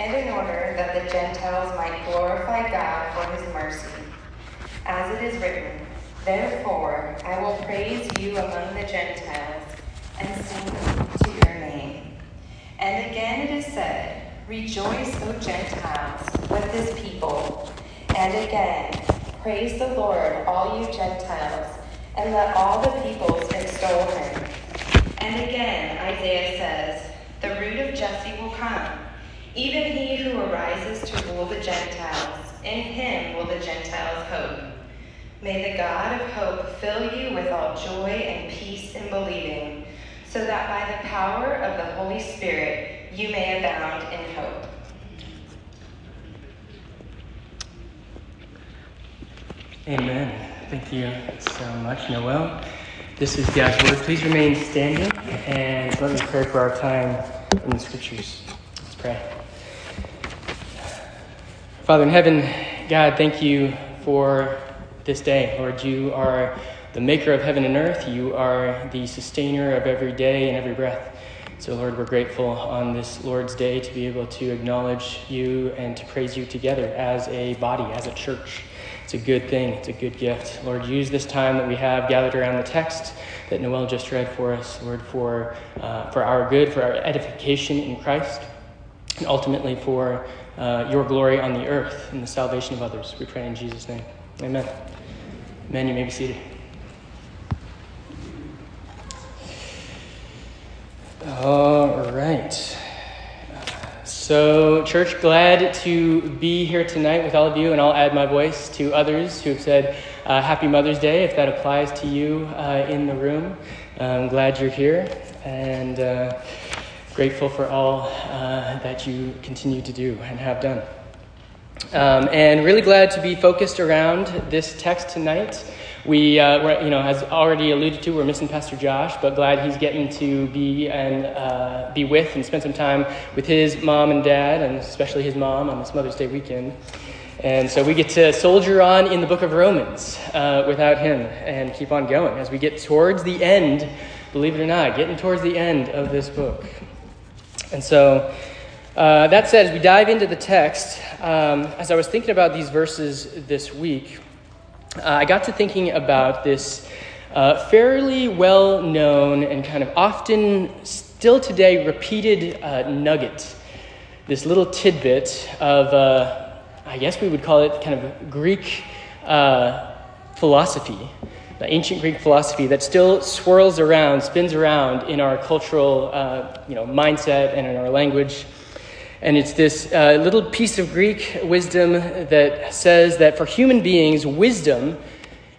and in order that the Gentiles might glorify God for his mercy. As it is written, Therefore I will praise you among the Gentiles and sing to your name. And again it is said, Rejoice, O Gentiles, with his people. And again, praise the Lord, all you Gentiles, and let all the peoples extol him. And again, Isaiah says, The root of Jesse will come, even he who arises to rule the Gentiles. In him will the Gentiles hope. May the God of hope fill you with all joy and peace in believing, so that by the power of the Holy Spirit you may abound in hope. Amen. Thank you so much, Noel. This is God's Word. Please remain standing and let me pray for our time in the Scriptures. Let's pray. Father in heaven, God, thank you for this day. Lord, you are the maker of heaven and earth. You are the sustainer of every day and every breath. So, Lord, we're grateful on this Lord's Day to be able to acknowledge you and to praise you together as a body, as a church. It's a good thing, it's a good gift. Lord, use this time that we have gathered around the text that Noel just read for us, Lord, for, uh, for our good, for our edification in Christ, and ultimately for uh, your glory on the earth and the salvation of others. We pray in Jesus' name. Amen. Amen. You may be seated. All right. So, church, glad to be here tonight with all of you, and I'll add my voice to others who have said uh, Happy Mother's Day if that applies to you uh, in the room. I'm glad you're here and uh, grateful for all uh, that you continue to do and have done. Um, and really glad to be focused around this text tonight. We, uh, you know, as already alluded to, we're missing Pastor Josh, but glad he's getting to be and uh, be with and spend some time with his mom and dad, and especially his mom on this Mother's Day weekend. And so we get to soldier on in the book of Romans uh, without him and keep on going as we get towards the end, believe it or not, getting towards the end of this book. And so, uh, that said, as we dive into the text, um, as I was thinking about these verses this week, uh, I got to thinking about this uh, fairly well known and kind of often, still today, repeated uh, nugget. This little tidbit of, uh, I guess we would call it kind of Greek uh, philosophy, the ancient Greek philosophy that still swirls around, spins around in our cultural uh, you know, mindset and in our language. And it's this uh, little piece of Greek wisdom that says that for human beings, wisdom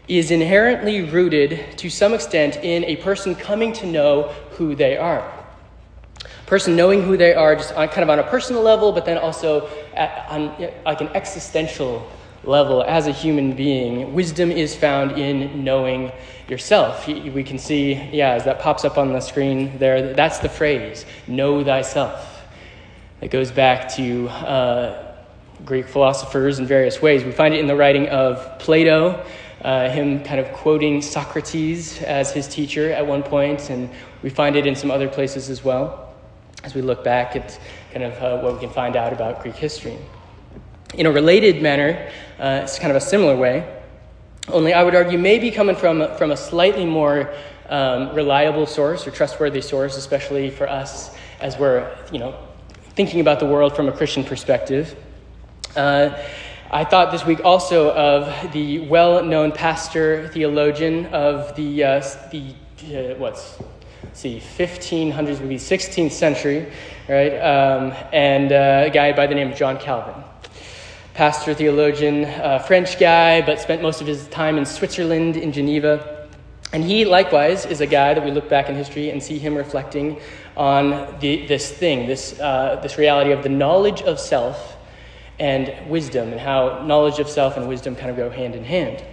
is inherently rooted to some extent in a person coming to know who they are. Person knowing who they are, just on, kind of on a personal level, but then also at, on like an existential level as a human being. Wisdom is found in knowing yourself. We can see, yeah, as that pops up on the screen there, that's the phrase know thyself. It goes back to uh, Greek philosophers in various ways. We find it in the writing of Plato, uh, him kind of quoting Socrates as his teacher at one point, and we find it in some other places as well as we look back at kind of uh, what we can find out about Greek history. In a related manner, uh, it's kind of a similar way, only I would argue maybe coming from, from a slightly more um, reliable source or trustworthy source, especially for us as we're, you know, thinking about the world from a Christian perspective. Uh, I thought this week also of the well known pastor theologian of the, uh, the uh, what's, see, 1500s, maybe 16th century, right? Um, and uh, a guy by the name of John Calvin. Pastor, theologian, uh, French guy, but spent most of his time in Switzerland, in Geneva. And he, likewise, is a guy that we look back in history and see him reflecting on the, this thing, this, uh, this reality of the knowledge of self and wisdom, and how knowledge of self and wisdom kind of go hand in hand.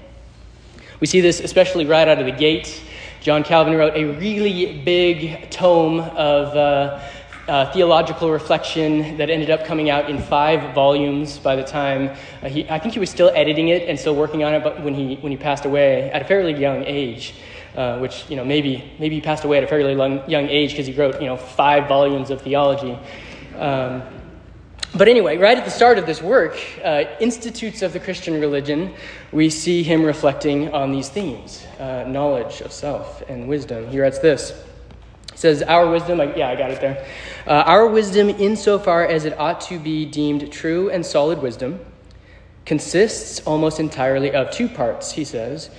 We see this especially right out of the gate. John Calvin wrote a really big tome of uh, uh, theological reflection that ended up coming out in five volumes by the time uh, he, I think he was still editing it and still working on it, but when he, when he passed away at a fairly young age. Uh, which you know maybe maybe he passed away at a fairly long, young age because he wrote you know five volumes of theology. Um, but anyway, right at the start of this work, uh, Institutes of the Christian Religion, we see him reflecting on these themes uh, knowledge of self and wisdom. He writes this. Says, Our wisdom, yeah, I got it there. Uh, our wisdom, insofar as it ought to be deemed true and solid wisdom, consists almost entirely of two parts, he says.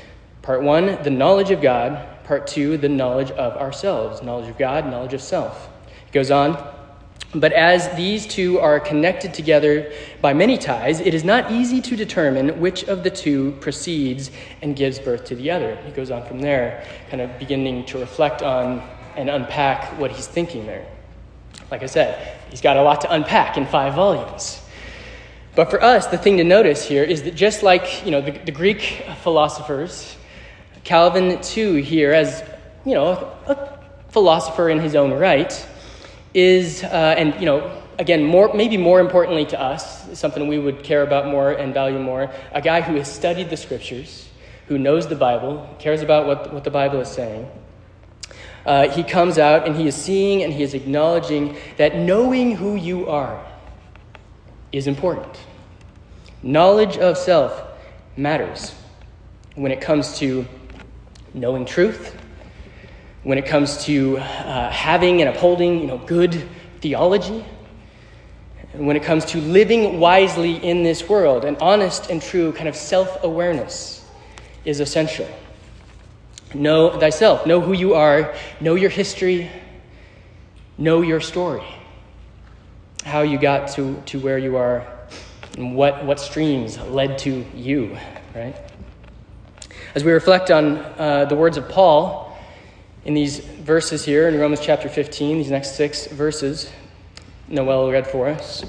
Part one, the knowledge of God. Part two, the knowledge of ourselves. Knowledge of God, knowledge of self. He goes on. But as these two are connected together by many ties, it is not easy to determine which of the two proceeds and gives birth to the other. He goes on from there, kind of beginning to reflect on and unpack what he's thinking there. Like I said, he's got a lot to unpack in five volumes. But for us, the thing to notice here is that just like you know the, the Greek philosophers, Calvin too here as you know a philosopher in his own right is, uh, and you know, again, more, maybe more importantly to us, something we would care about more and value more, a guy who has studied the scriptures, who knows the Bible, cares about what, what the Bible is saying. Uh, he comes out and he is seeing and he is acknowledging that knowing who you are is important. Knowledge of self matters when it comes to knowing truth, when it comes to uh, having and upholding you know, good theology, and when it comes to living wisely in this world, an honest and true kind of self awareness is essential. Know thyself, know who you are, know your history, know your story, how you got to, to where you are, and what, what streams led to you, right? As we reflect on uh, the words of Paul, in these verses here in Romans chapter 15, these next six verses, Noel read for us,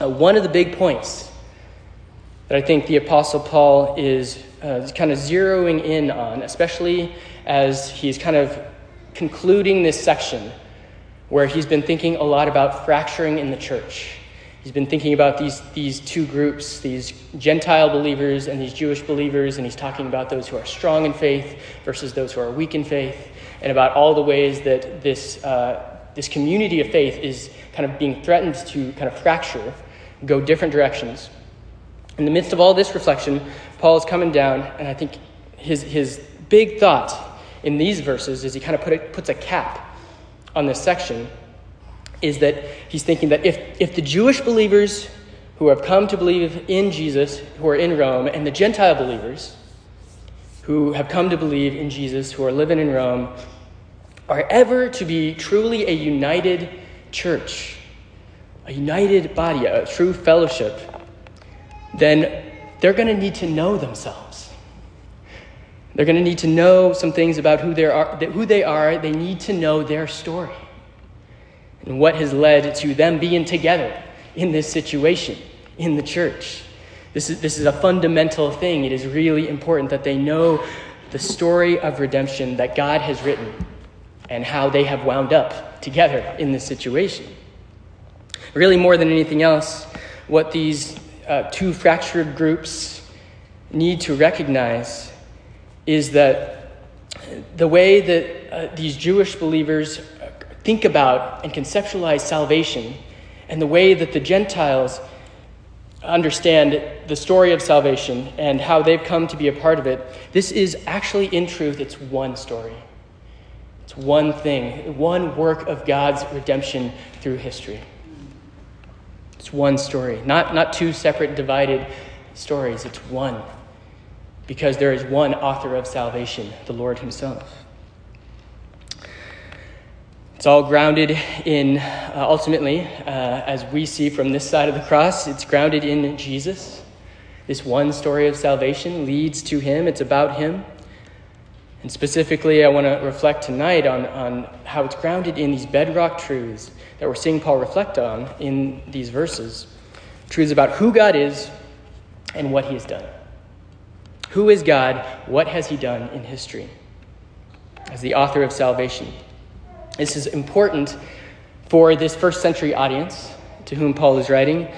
uh, one of the big points that I think the Apostle Paul is uh, kind of zeroing in on, especially as he's kind of concluding this section where he's been thinking a lot about fracturing in the church. He's been thinking about these, these two groups, these Gentile believers and these Jewish believers, and he's talking about those who are strong in faith versus those who are weak in faith and about all the ways that this, uh, this community of faith is kind of being threatened to kind of fracture, go different directions. In the midst of all this reflection, Paul is coming down, and I think his, his big thought in these verses is he kind of put a, puts a cap on this section is that he's thinking that if, if the Jewish believers who have come to believe in Jesus, who are in Rome, and the Gentile believers who have come to believe in Jesus, who are living in Rome, are ever to be truly a united church, a united body, a true fellowship, then they're going to need to know themselves. They're going to need to know some things about who they are, who they are. They need to know their story and what has led to them being together in this situation in the church. This is, this is a fundamental thing. It is really important that they know the story of redemption that God has written and how they have wound up together in this situation. Really, more than anything else, what these uh, two fractured groups need to recognize is that the way that uh, these Jewish believers think about and conceptualize salvation, and the way that the Gentiles understand the story of salvation and how they've come to be a part of it, this is actually, in truth, it's one story. It's one thing, one work of God's redemption through history. It's one story, not, not two separate, divided stories. It's one. Because there is one author of salvation, the Lord Himself. It's all grounded in, uh, ultimately, uh, as we see from this side of the cross, it's grounded in Jesus. This one story of salvation leads to Him, it's about Him. And specifically, I want to reflect tonight on, on how it's grounded in these bedrock truths that we're seeing Paul reflect on in these verses. Truths about who God is and what he has done. Who is God? What has he done in history? As the author of salvation. This is important for this first century audience to whom Paul is writing,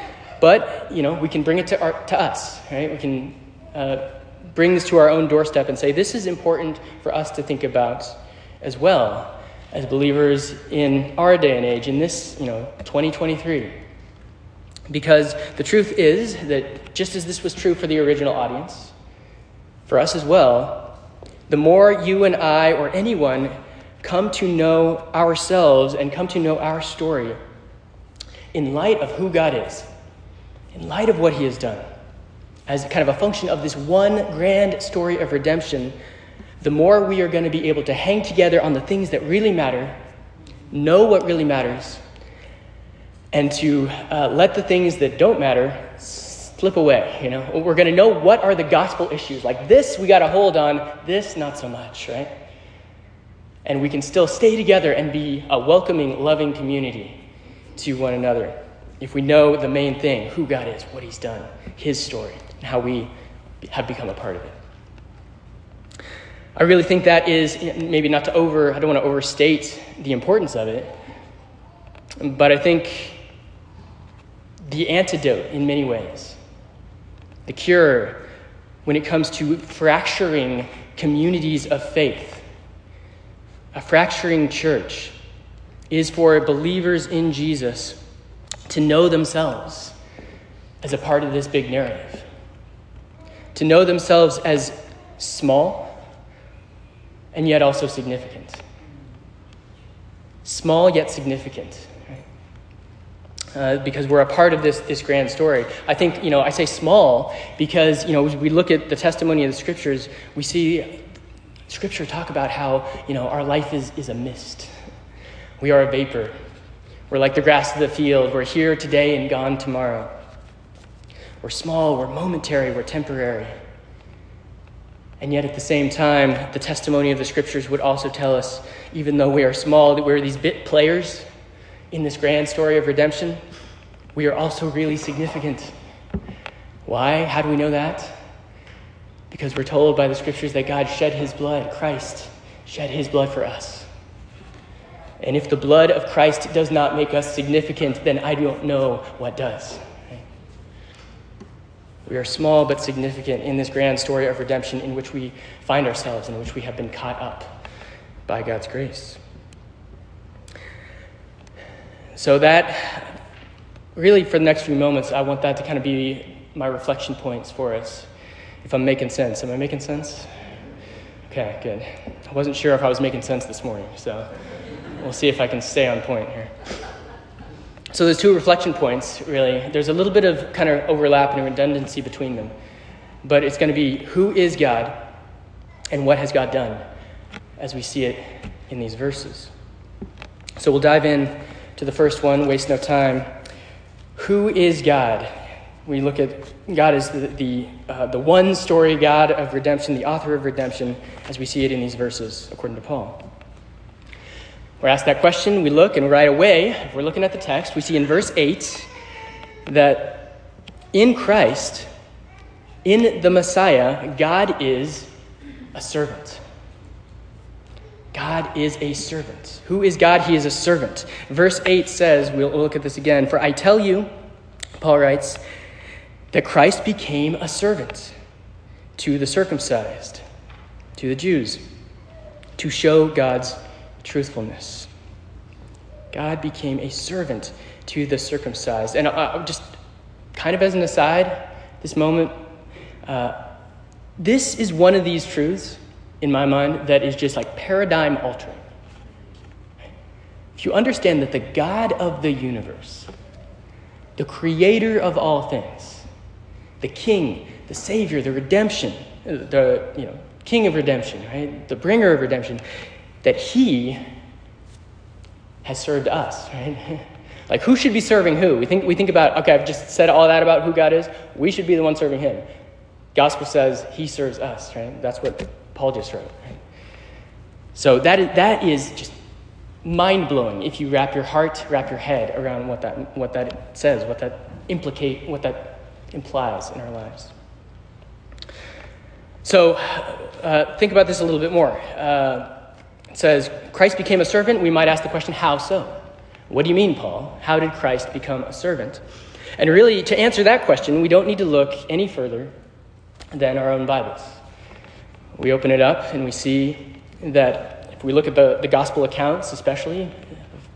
but you know we can bring it to, our, to us, right? We can uh, bring this to our own doorstep and say, this is important for us to think about as well as believers in our day and age, in this, you know, 2023. Because the truth is that just as this was true for the original audience, for us as well, the more you and I or anyone come to know ourselves and come to know our story in light of who God is, in light of what He has done, as kind of a function of this one grand story of redemption, the more we are going to be able to hang together on the things that really matter, know what really matters, and to uh, let the things that don't matter slip away. You know, we're going to know what are the gospel issues. Like this, we got to hold on. This, not so much, right? And we can still stay together and be a welcoming, loving community to one another if we know the main thing who God is, what He's done, His story, and how we have become a part of it. I really think that is maybe not to over, I don't want to overstate the importance of it, but I think the antidote in many ways, the cure when it comes to fracturing communities of faith, a fracturing church, is for believers in Jesus to know themselves as a part of this big narrative, to know themselves as small and yet also significant. Small yet significant. Uh, because we're a part of this, this grand story. I think, you know, I say small because, you know, we look at the testimony of the scriptures, we see scripture talk about how, you know, our life is, is a mist. We are a vapor. We're like the grass of the field. We're here today and gone tomorrow. We're small, we're momentary, we're temporary. And yet, at the same time, the testimony of the scriptures would also tell us, even though we are small, that we're these bit players in this grand story of redemption, we are also really significant. Why? How do we know that? Because we're told by the scriptures that God shed his blood, Christ shed his blood for us. And if the blood of Christ does not make us significant, then I don't know what does. We are small but significant in this grand story of redemption in which we find ourselves, in which we have been caught up by God's grace. So, that really, for the next few moments, I want that to kind of be my reflection points for us. If I'm making sense. Am I making sense? Okay, good. I wasn't sure if I was making sense this morning, so. We'll see if I can stay on point here. So there's two reflection points, really. There's a little bit of kind of overlap and redundancy between them. But it's going to be who is God and what has God done as we see it in these verses. So we'll dive in to the first one, waste no time. Who is God? We look at God as the, the, uh, the one story God of redemption, the author of redemption, as we see it in these verses, according to Paul. We're asked that question, we look, and right away, if we're looking at the text, we see in verse 8 that in Christ, in the Messiah, God is a servant. God is a servant. Who is God? He is a servant. Verse 8 says, we'll look at this again. For I tell you, Paul writes, that Christ became a servant to the circumcised, to the Jews, to show God's truthfulness. God became a servant to the circumcised. And uh, just kind of as an aside, this moment, uh, this is one of these truths in my mind that is just like paradigm altering. If you understand that the God of the universe, the creator of all things, the king, the savior, the redemption, the you know, king of redemption, right? The bringer of redemption, that he has served us, right? like, who should be serving who? We think, we think about, okay, I've just said all that about who God is. We should be the one serving him. Gospel says he serves us, right? That's what Paul just wrote, right? So that is, that is just mind blowing if you wrap your heart, wrap your head around what that, what that says, what that implicate, what that implies in our lives. So uh, think about this a little bit more. Uh, says, Christ became a servant, we might ask the question, how so? What do you mean, Paul? How did Christ become a servant? And really, to answer that question, we don't need to look any further than our own Bibles. We open it up and we see that if we look at the, the gospel accounts, especially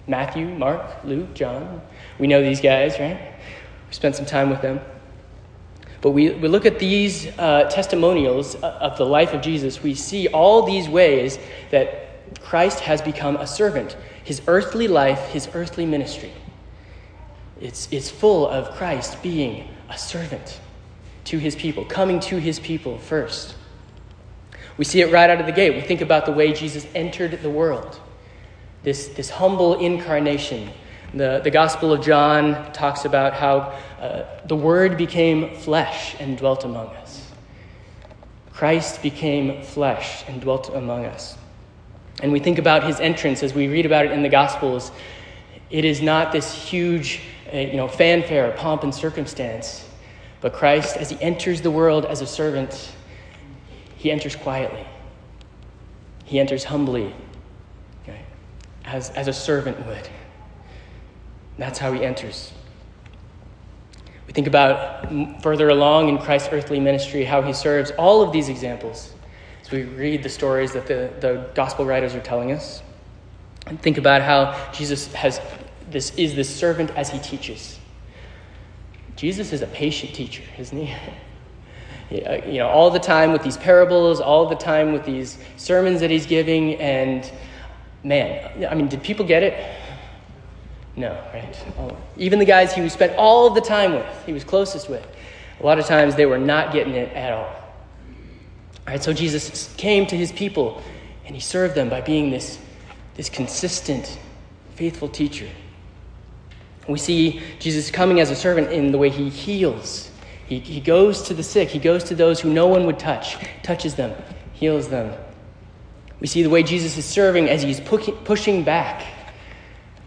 Matthew, Mark, Luke, John, we know these guys, right? We spent some time with them. But we, we look at these uh, testimonials of the life of Jesus, we see all these ways that Christ has become a servant. His earthly life, his earthly ministry. It's, it's full of Christ being a servant to his people, coming to his people first. We see it right out of the gate. We think about the way Jesus entered the world, this, this humble incarnation. The, the Gospel of John talks about how uh, the Word became flesh and dwelt among us. Christ became flesh and dwelt among us. And we think about his entrance as we read about it in the Gospels. It is not this huge uh, you know, fanfare, pomp, and circumstance. But Christ, as he enters the world as a servant, he enters quietly. He enters humbly, okay, as, as a servant would. That's how he enters. We think about further along in Christ's earthly ministry how he serves all of these examples we read the stories that the, the gospel writers are telling us. And think about how Jesus has this is this servant as he teaches. Jesus is a patient teacher, isn't he? you know, all the time with these parables, all the time with these sermons that he's giving, and man, I mean, did people get it? No, right? Even the guys he spent all the time with, he was closest with, a lot of times they were not getting it at all. All right, so Jesus came to his people and he served them by being this, this consistent, faithful teacher. We see Jesus coming as a servant in the way he heals. He, he goes to the sick, he goes to those who no one would touch, touches them, heals them. We see the way Jesus is serving as he's pushing back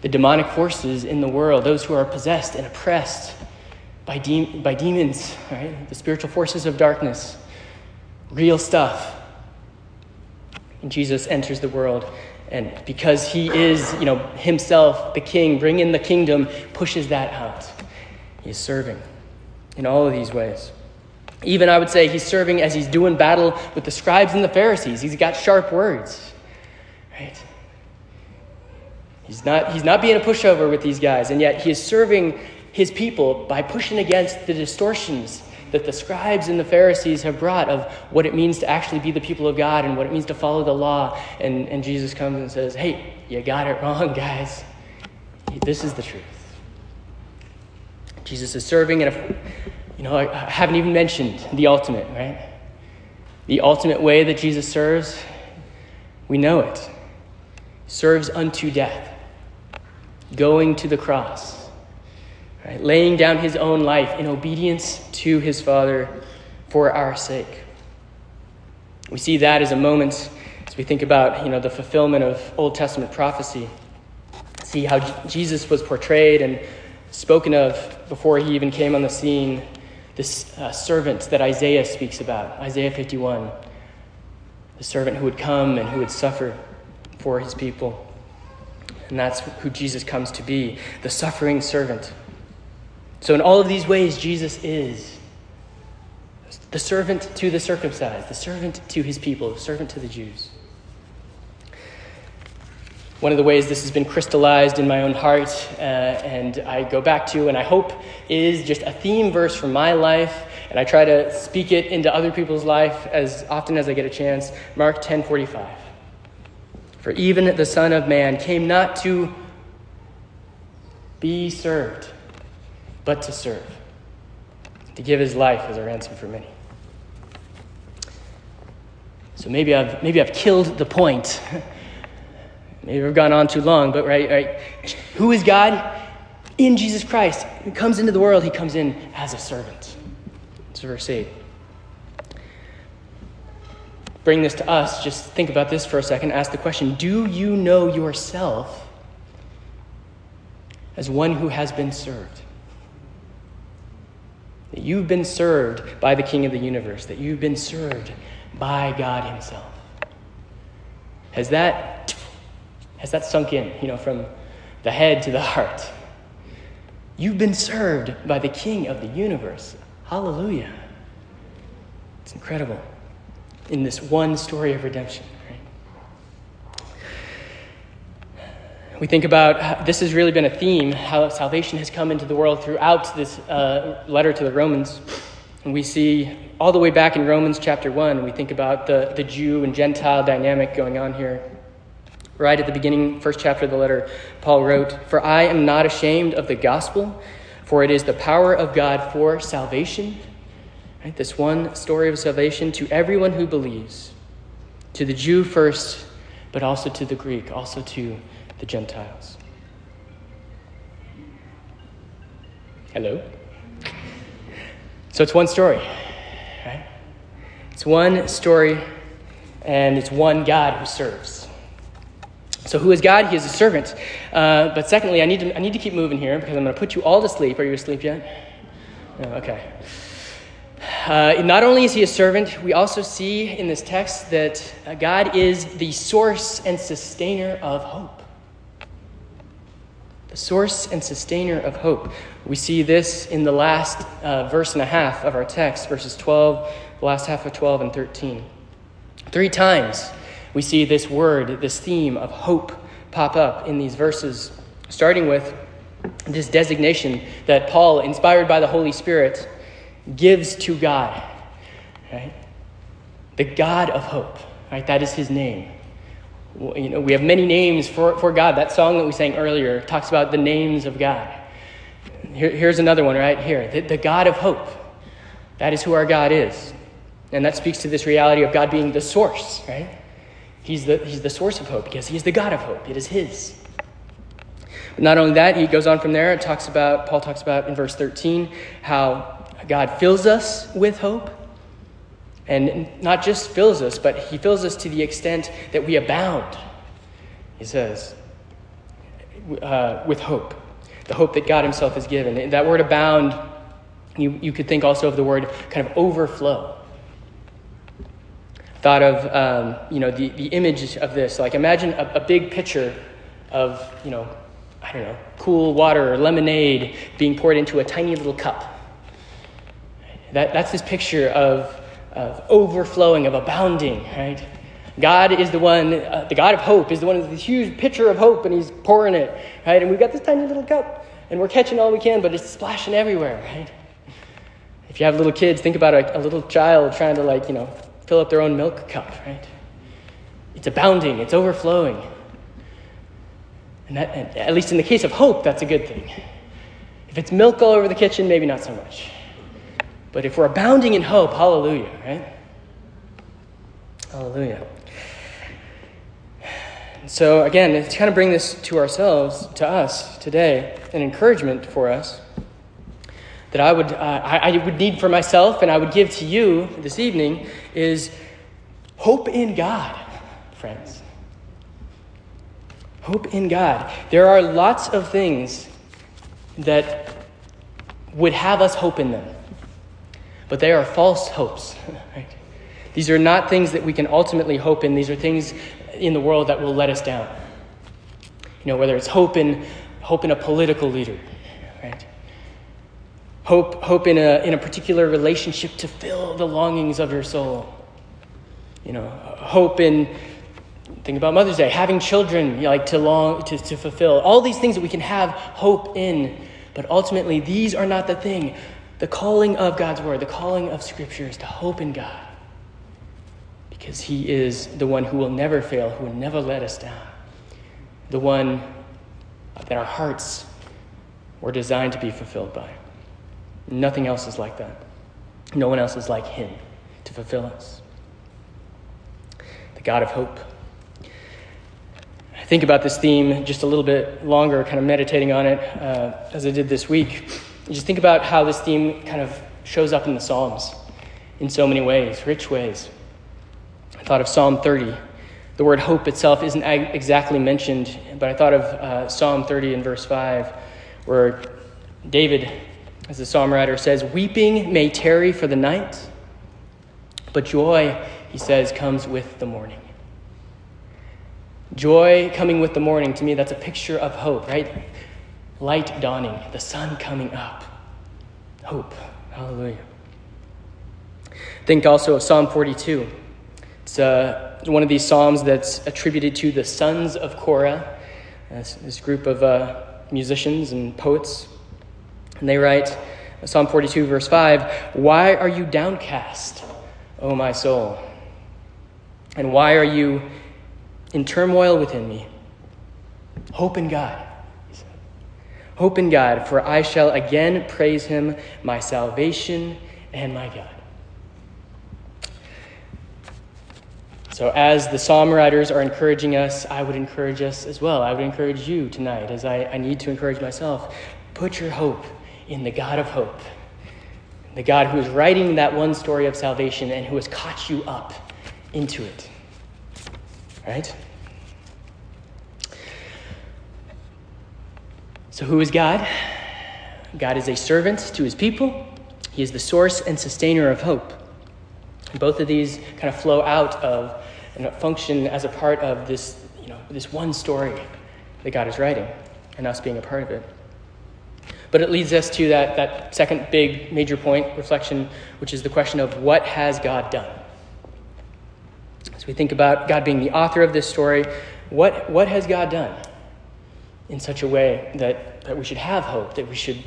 the demonic forces in the world, those who are possessed and oppressed by, de- by demons, right? the spiritual forces of darkness, real stuff. And Jesus enters the world and because he is, you know, himself the king, bringing the kingdom, pushes that out. He's serving in all of these ways. Even I would say he's serving as he's doing battle with the scribes and the Pharisees. He's got sharp words, right? He's not, he's not being a pushover with these guys, and yet he is serving his people by pushing against the distortions that the scribes and the Pharisees have brought of what it means to actually be the people of God and what it means to follow the law. And, and Jesus comes and says, Hey, you got it wrong, guys. This is the truth. Jesus is serving, and if, you know, I haven't even mentioned the ultimate, right? The ultimate way that Jesus serves, we know it. Serves unto death, going to the cross right? laying down his own life in obedience to his Father for our sake. We see that as a moment as we think about you know, the fulfillment of Old Testament prophecy. See how Jesus was portrayed and spoken of before he even came on the scene. This uh, servant that Isaiah speaks about, Isaiah 51, the servant who would come and who would suffer for his people. And that's who Jesus comes to be the suffering servant. So, in all of these ways, Jesus is the servant to the circumcised, the servant to his people, the servant to the Jews. One of the ways this has been crystallized in my own heart, uh, and I go back to, and I hope is just a theme verse from my life, and I try to speak it into other people's life as often as I get a chance. Mark 10:45. For even the Son of Man came not to be served, but to serve, to give his life as a ransom for many. So maybe I've, maybe I've killed the point. maybe I've gone on too long, but right, right. Who is God? In Jesus Christ. He comes into the world, he comes in as a servant. It's verse 8. Bring this to us, just think about this for a second. Ask the question Do you know yourself as one who has been served? That you've been served by the King of the universe, that you've been served by God Himself. Has that, has that sunk in, you know, from the head to the heart? You've been served by the King of the universe. Hallelujah. It's incredible in this one story of redemption. Right? We think about this has really been a theme, how salvation has come into the world throughout this uh, letter to the Romans. And we see all the way back in Romans chapter 1, we think about the, the Jew and Gentile dynamic going on here. Right at the beginning, first chapter of the letter, Paul wrote, For I am not ashamed of the gospel, for it is the power of God for salvation. Right? This one story of salvation to everyone who believes, to the Jew first, but also to the Greek, also to the Gentiles. Hello? So it's one story, right? It's one story, and it's one God who serves. So, who is God? He is a servant. Uh, but secondly, I need, to, I need to keep moving here because I'm going to put you all to sleep. Are you asleep yet? Oh, okay. Uh, not only is he a servant, we also see in this text that uh, God is the source and sustainer of hope the source and sustainer of hope. We see this in the last uh, verse and a half of our text, verses 12, the last half of 12 and 13. Three times we see this word, this theme of hope pop up in these verses, starting with this designation that Paul, inspired by the Holy Spirit, gives to God. Right? The God of hope. Right? That is his name you know, we have many names for, for God. That song that we sang earlier talks about the names of God. Here, here's another one right here the, the God of hope. That is who our God is. And that speaks to this reality of God being the source, right? He's the, he's the source of hope because he's the God of hope. It is his. But not only that, he goes on from there. It talks about, Paul talks about in verse 13 how God fills us with hope and not just fills us, but he fills us to the extent that we abound, he says, uh, with hope. The hope that God himself has given. And that word abound, you, you could think also of the word kind of overflow. Thought of, um, you know, the, the image of this. Like imagine a, a big pitcher of, you know, I don't know, cool water or lemonade being poured into a tiny little cup. That, that's this picture of of overflowing, of abounding, right? God is the one, uh, the God of hope is the one with this huge pitcher of hope, and He's pouring it, right? And we've got this tiny little cup, and we're catching all we can, but it's splashing everywhere, right? If you have little kids, think about a, a little child trying to, like, you know, fill up their own milk cup, right? It's abounding, it's overflowing. And, that, and at least in the case of hope, that's a good thing. If it's milk all over the kitchen, maybe not so much. But if we're abounding in hope, hallelujah, right? Hallelujah. So, again, to kind of bring this to ourselves, to us today, an encouragement for us that I would, uh, I, I would need for myself and I would give to you this evening is hope in God, friends. Hope in God. There are lots of things that would have us hope in them but they are false hopes. Right? These are not things that we can ultimately hope in. These are things in the world that will let us down. You know, whether it's hope in, hope in a political leader, right? Hope, hope in, a, in a particular relationship to fill the longings of your soul. You know, hope in, think about Mother's Day, having children you know, like to, long, to, to fulfill. All these things that we can have hope in. But ultimately, these are not the thing. The calling of God's word, the calling of Scripture is to hope in God because He is the one who will never fail, who will never let us down, the one that our hearts were designed to be fulfilled by. Nothing else is like that. No one else is like Him to fulfill us. The God of hope. I think about this theme just a little bit longer, kind of meditating on it uh, as I did this week. You just think about how this theme kind of shows up in the Psalms in so many ways, rich ways. I thought of Psalm 30. The word hope itself isn't exactly mentioned, but I thought of uh, Psalm 30 in verse 5, where David, as the psalm writer says, Weeping may tarry for the night, but joy, he says, comes with the morning. Joy coming with the morning, to me, that's a picture of hope, right? Light dawning, the sun coming up. Hope. Hallelujah. Think also of Psalm 42. It's uh, one of these psalms that's attributed to the sons of Korah. this, this group of uh, musicians and poets. And they write Psalm 42, verse 5 Why are you downcast, O my soul? And why are you in turmoil within me? Hope in God. Hope in God, for I shall again praise him, my salvation and my God. So, as the psalm writers are encouraging us, I would encourage us as well. I would encourage you tonight, as I, I need to encourage myself. Put your hope in the God of hope, the God who is writing that one story of salvation and who has caught you up into it. Right? So, who is God? God is a servant to his people, he is the source and sustainer of hope. both of these kind of flow out of and function as a part of this, you know, this one story that God is writing and us being a part of it. But it leads us to that, that second big major point, reflection, which is the question of what has God done? As we think about God being the author of this story, what, what has God done in such a way that, that we should have hope, that we should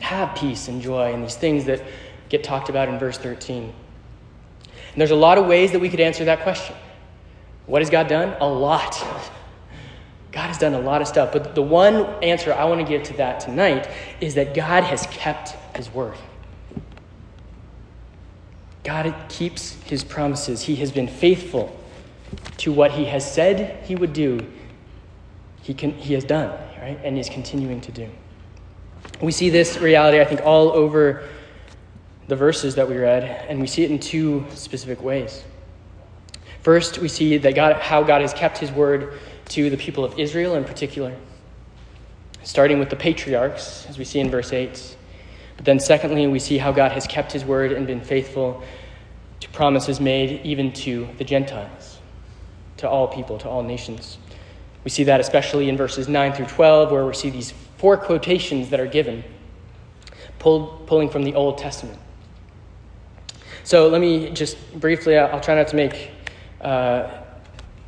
have peace and joy, and these things that get talked about in verse 13? And there's a lot of ways that we could answer that question. What has God done? A lot. God has done a lot of stuff. But the one answer I want to give to that tonight is that God has kept his word. God keeps his promises. He has been faithful to what he has said he would do. He, can, he has done, right? And is continuing to do. We see this reality, I think, all over the verses that we read, and we see it in two specific ways. First, we see that God, how God has kept his word to the people of Israel in particular, starting with the patriarchs, as we see in verse 8. But then, secondly, we see how God has kept his word and been faithful to promises made even to the Gentiles, to all people, to all nations. We see that especially in verses 9 through 12, where we see these four quotations that are given, pulled, pulling from the Old Testament. So let me just briefly, I'll try not to make, uh,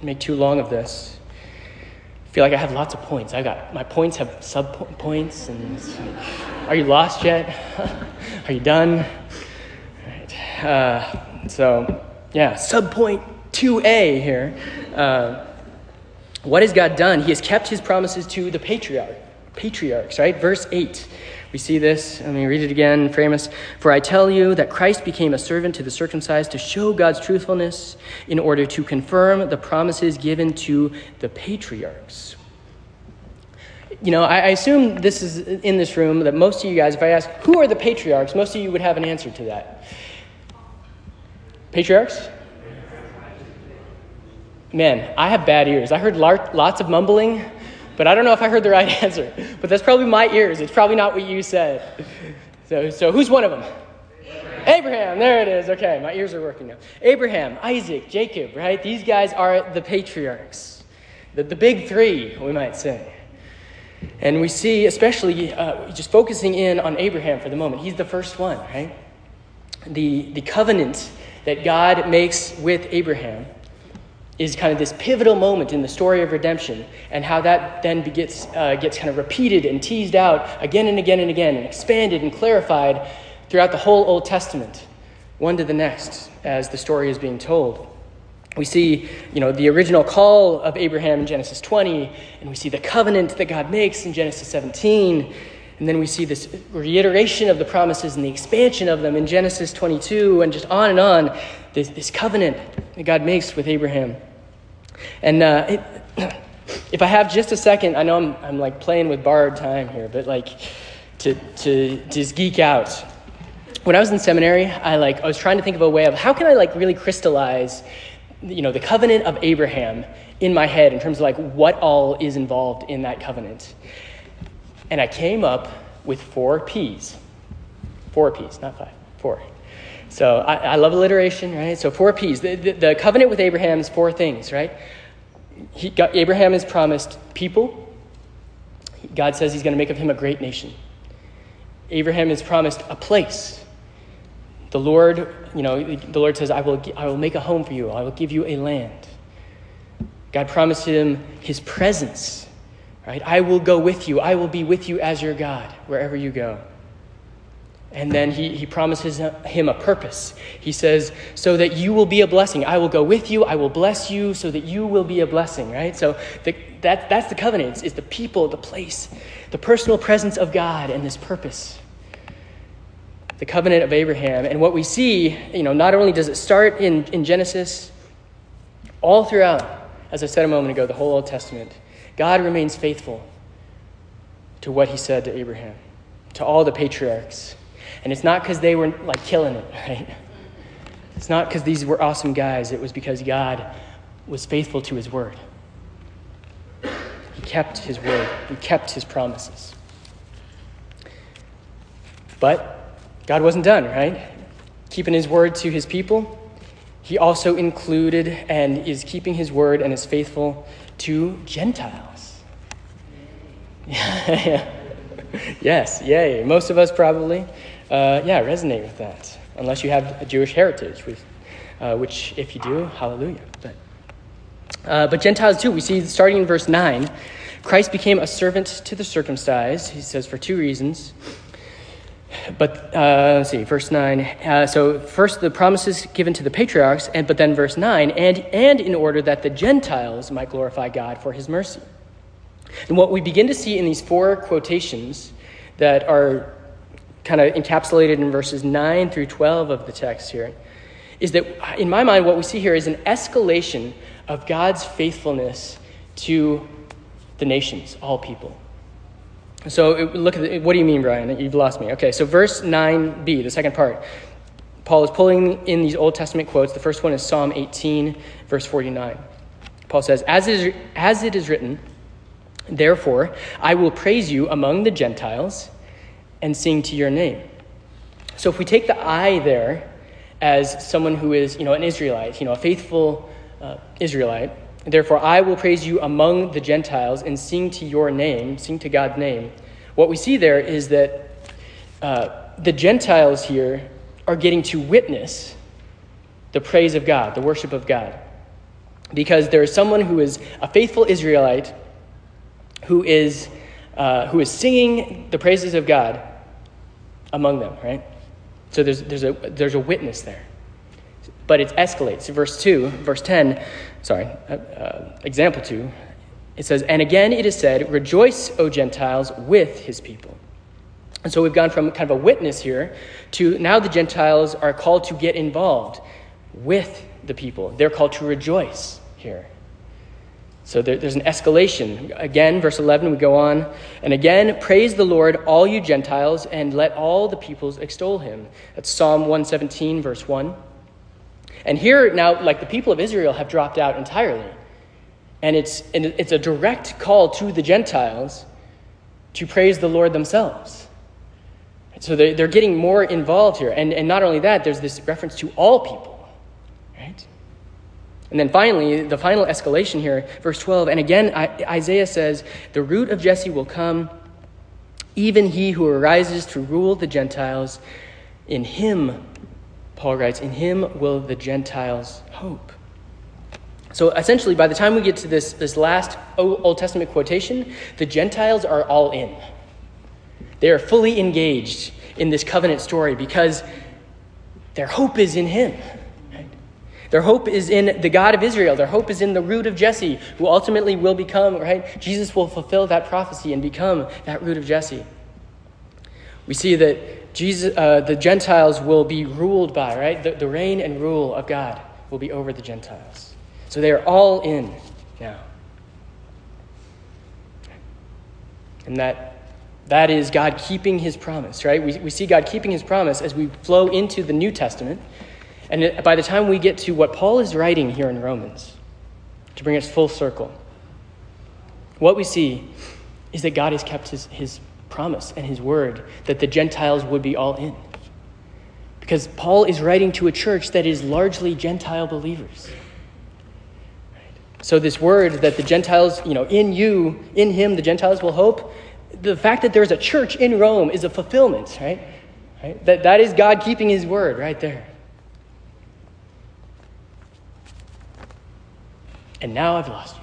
make too long of this I feel like I have lots of points. I got my points have sub points, and are you lost yet? are you done? Right. Uh, so yeah, sub point two A here. Uh, what has God done? He has kept His promises to the patriarch, patriarchs. Right, verse eight. We see this. Let me read it again. Famous. For I tell you that Christ became a servant to the circumcised to show God's truthfulness in order to confirm the promises given to the patriarchs. You know, I, I assume this is in this room that most of you guys, if I ask, who are the patriarchs, most of you would have an answer to that. Patriarchs? Man, I have bad ears. I heard lots of mumbling but I don't know if I heard the right answer. But that's probably my ears. It's probably not what you said. So, so who's one of them? Abraham. Abraham. There it is. Okay, my ears are working now. Abraham, Isaac, Jacob, right? These guys are the patriarchs, the, the big three, we might say. And we see, especially uh, just focusing in on Abraham for the moment, he's the first one, right? The, the covenant that God makes with Abraham is kind of this pivotal moment in the story of redemption and how that then gets, uh, gets kind of repeated and teased out again and again and again and expanded and clarified throughout the whole Old Testament, one to the next, as the story is being told. We see, you know, the original call of Abraham in Genesis 20, and we see the covenant that God makes in Genesis 17, and then we see this reiteration of the promises and the expansion of them in Genesis 22, and just on and on, this, this covenant that God makes with Abraham. And uh, it, if I have just a second, I know I'm, I'm like playing with borrowed time here, but like to, to just geek out. When I was in seminary, I like I was trying to think of a way of how can I like really crystallize, you know, the covenant of Abraham in my head in terms of like what all is involved in that covenant. And I came up with four P's. Four P's, not five, four. So I, I love alliteration, right? So four P's. The, the, the, covenant with Abraham is four things, right? He got, Abraham is promised people. God says he's going to make of him a great nation. Abraham is promised a place. The Lord, you know, the Lord says, I will, I will make a home for you. I will give you a land. God promised him his presence, Right? I will go with you. I will be with you as your God wherever you go. And then he, he promises him a purpose. He says, so that you will be a blessing. I will go with you. I will bless you so that you will be a blessing, right? So the, that, that's the covenant. It's, the people, the place, the personal presence of God and this purpose. The covenant of Abraham. And what we see, you know, not only does it start in, in Genesis, all throughout, as I said a moment ago, the whole Old Testament, God remains faithful to what he said to Abraham, to all the patriarchs. And it's not because they were like killing it, right? It's not because these were awesome guys. It was because God was faithful to his word. He kept his word, he kept his promises. But God wasn't done, right? Keeping his word to his people, he also included and is keeping his word and is faithful to Gentiles. yes, yay. Most of us probably uh, yeah, resonate with that, unless you have a Jewish heritage, with, uh, which, if you do, hallelujah. But, uh, but Gentiles too, we see starting in verse 9, Christ became a servant to the circumcised, he says, for two reasons. But uh, let's see, verse 9. Uh, so, first, the promises given to the patriarchs, and, but then verse 9, and, and in order that the Gentiles might glorify God for his mercy. And what we begin to see in these four quotations that are kind of encapsulated in verses 9 through 12 of the text here is that, in my mind, what we see here is an escalation of God's faithfulness to the nations, all people. So, look at the, what do you mean, Bryan? You've lost me. Okay, so verse 9b, the second part. Paul is pulling in these Old Testament quotes. The first one is Psalm 18, verse 49. Paul says, As it is, as it is written, Therefore, I will praise you among the Gentiles and sing to your name. So if we take the I there as someone who is, you know, an Israelite, you know, a faithful uh, Israelite, therefore I will praise you among the Gentiles and sing to your name, sing to God's name. What we see there is that uh, the Gentiles here are getting to witness the praise of God, the worship of God. Because there is someone who is a faithful Israelite who is uh, who is singing the praises of God among them, right? So there's, there's, a, there's a witness there. But it escalates. Verse 2, verse 10, sorry, uh, uh, example 2, it says, And again it is said, Rejoice, O Gentiles, with his people. And so we've gone from kind of a witness here to now the Gentiles are called to get involved with the people. They're called to rejoice here. So there, there's an escalation. Again, verse 11, we go on. And again, praise the Lord, all you Gentiles, and let all the peoples extol him. That's Psalm 117, verse 1. And here now, like the people of Israel have dropped out entirely. And it's, and it's a direct call to the Gentiles to praise the Lord themselves. So they're they're getting more involved here. And, and not only that, there's this reference to all people? And then finally, the final escalation here, verse 12. And again, Isaiah says, The root of Jesse will come, even he who arises to rule the Gentiles. In him, Paul writes, in him will the Gentiles hope. So essentially, by the time we get to this, this last Old Testament quotation, the Gentiles are all in. They are fully engaged in this covenant story because their hope is in him. Their hope is in the God of Israel. Their hope is in the root of Jesse, who ultimately will become, right? Jesus will fulfill that prophecy and become that root of Jesse. We see that Jesus, uh, the Gentiles will be ruled by, right? The, the reign and rule of God will be over the Gentiles. So they are all in now. And that that is God keeping his promise, right? We, we see God keeping his promise as we flow into the New Testament and by the time we get to what Paul is writing here in Romans, to bring us full circle, what we see is that God has kept his, his promise and his word that the Gentiles would be all in. Because Paul is writing to a church that is largely Gentile believers. So, this word that the Gentiles, you know, in you, in him, the Gentiles will hope, the fact that there's a church in Rome is a fulfillment, right? right? That, that is God keeping his word right there. And now I've lost you.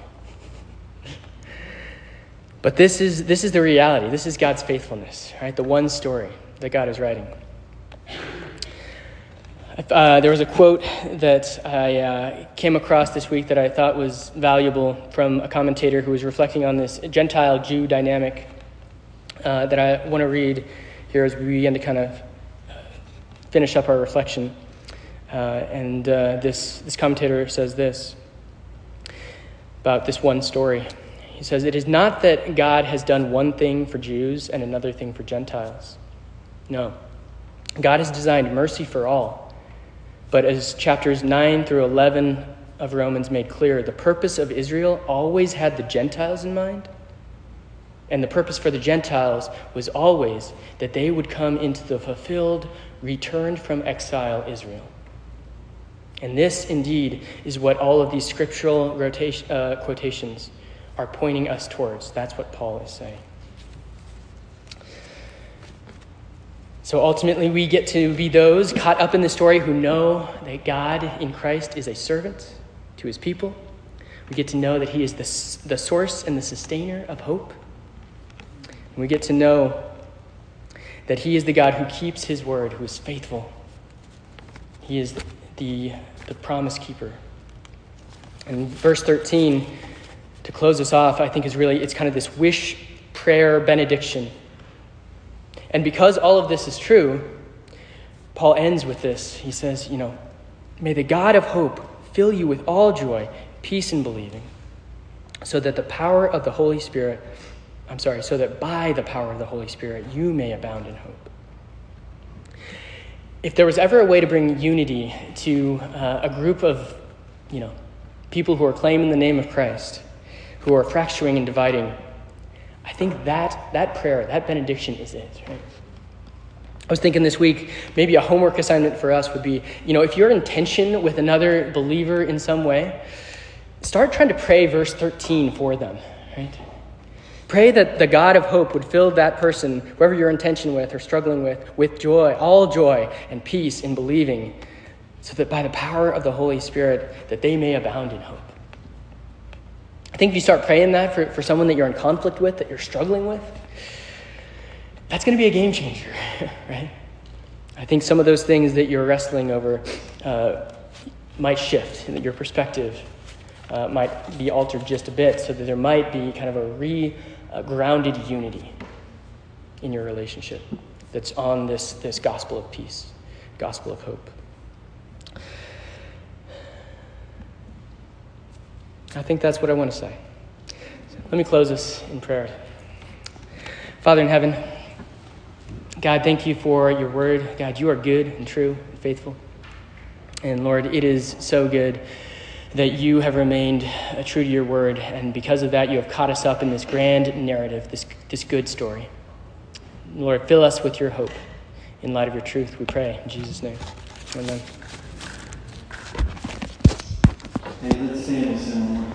But this is, this is the reality. This is God's faithfulness, right? The one story that God is writing. Uh, there was a quote that I uh, came across this week that I thought was valuable from a commentator who was reflecting on this Gentile Jew dynamic uh, that I want to read here as we begin to kind of finish up our reflection. Uh, and uh, this, this commentator says this about this one story. He says, It is not that God has done one thing for Jews and another thing for Gentiles. No. God has designed mercy for all but as chapters 9 through 11 of Romans made clear, the purpose of Israel always had the Gentiles in mind. And the purpose for the Gentiles was always that they would come into the fulfilled, returned from exile Israel. And this, indeed, is what all of these scriptural rotation, uh, quotations are pointing us towards. That's what Paul is saying. So ultimately, we get to be those caught up in the story who know that God in Christ is a servant to his people. We get to know that he is the, the source and the sustainer of hope. And we get to know that he is the God who keeps his word, who is faithful. He is the, the promise keeper. And verse 13, to close us off, I think is really, it's kind of this wish, prayer, benediction and because all of this is true, Paul ends with this. He says, You know, may the God of hope fill you with all joy, peace, and believing, so that the power of the Holy Spirit, I'm sorry, so that by the power of the Holy Spirit you may abound in hope. If there was ever a way to bring unity to uh, a group of, you know, people who are claiming the name of Christ, who are fracturing and dividing, I think that, that prayer, that benediction is it. Right? I was thinking this week, maybe a homework assignment for us would be you know, if you're in tension with another believer in some way, start trying to pray verse 13 for them, right? Pray that the God of hope would fill that person, whoever you're in tension with or struggling with, with joy, all joy and peace in believing, so that by the power of the Holy Spirit, that they may abound in hope. I think if you start praying that for, for someone that you're in conflict with, that you're struggling with, that's going to be a game changer, right? I think some of those things that you're wrestling over uh, might shift, and that your perspective uh, might be altered just a bit, so that there might be kind of a re grounded unity in your relationship that's on this, this gospel of peace, gospel of hope. I think that's what I want to say. So let me close this in prayer. Father in heaven, God, thank you for your word. God, you are good and true and faithful. And Lord, it is so good that you have remained uh, true to your word. And because of that, you have caught us up in this grand narrative, this, this good story. Lord, fill us with your hope in light of your truth, we pray. In Jesus' name. Amen. Hey, let's sing.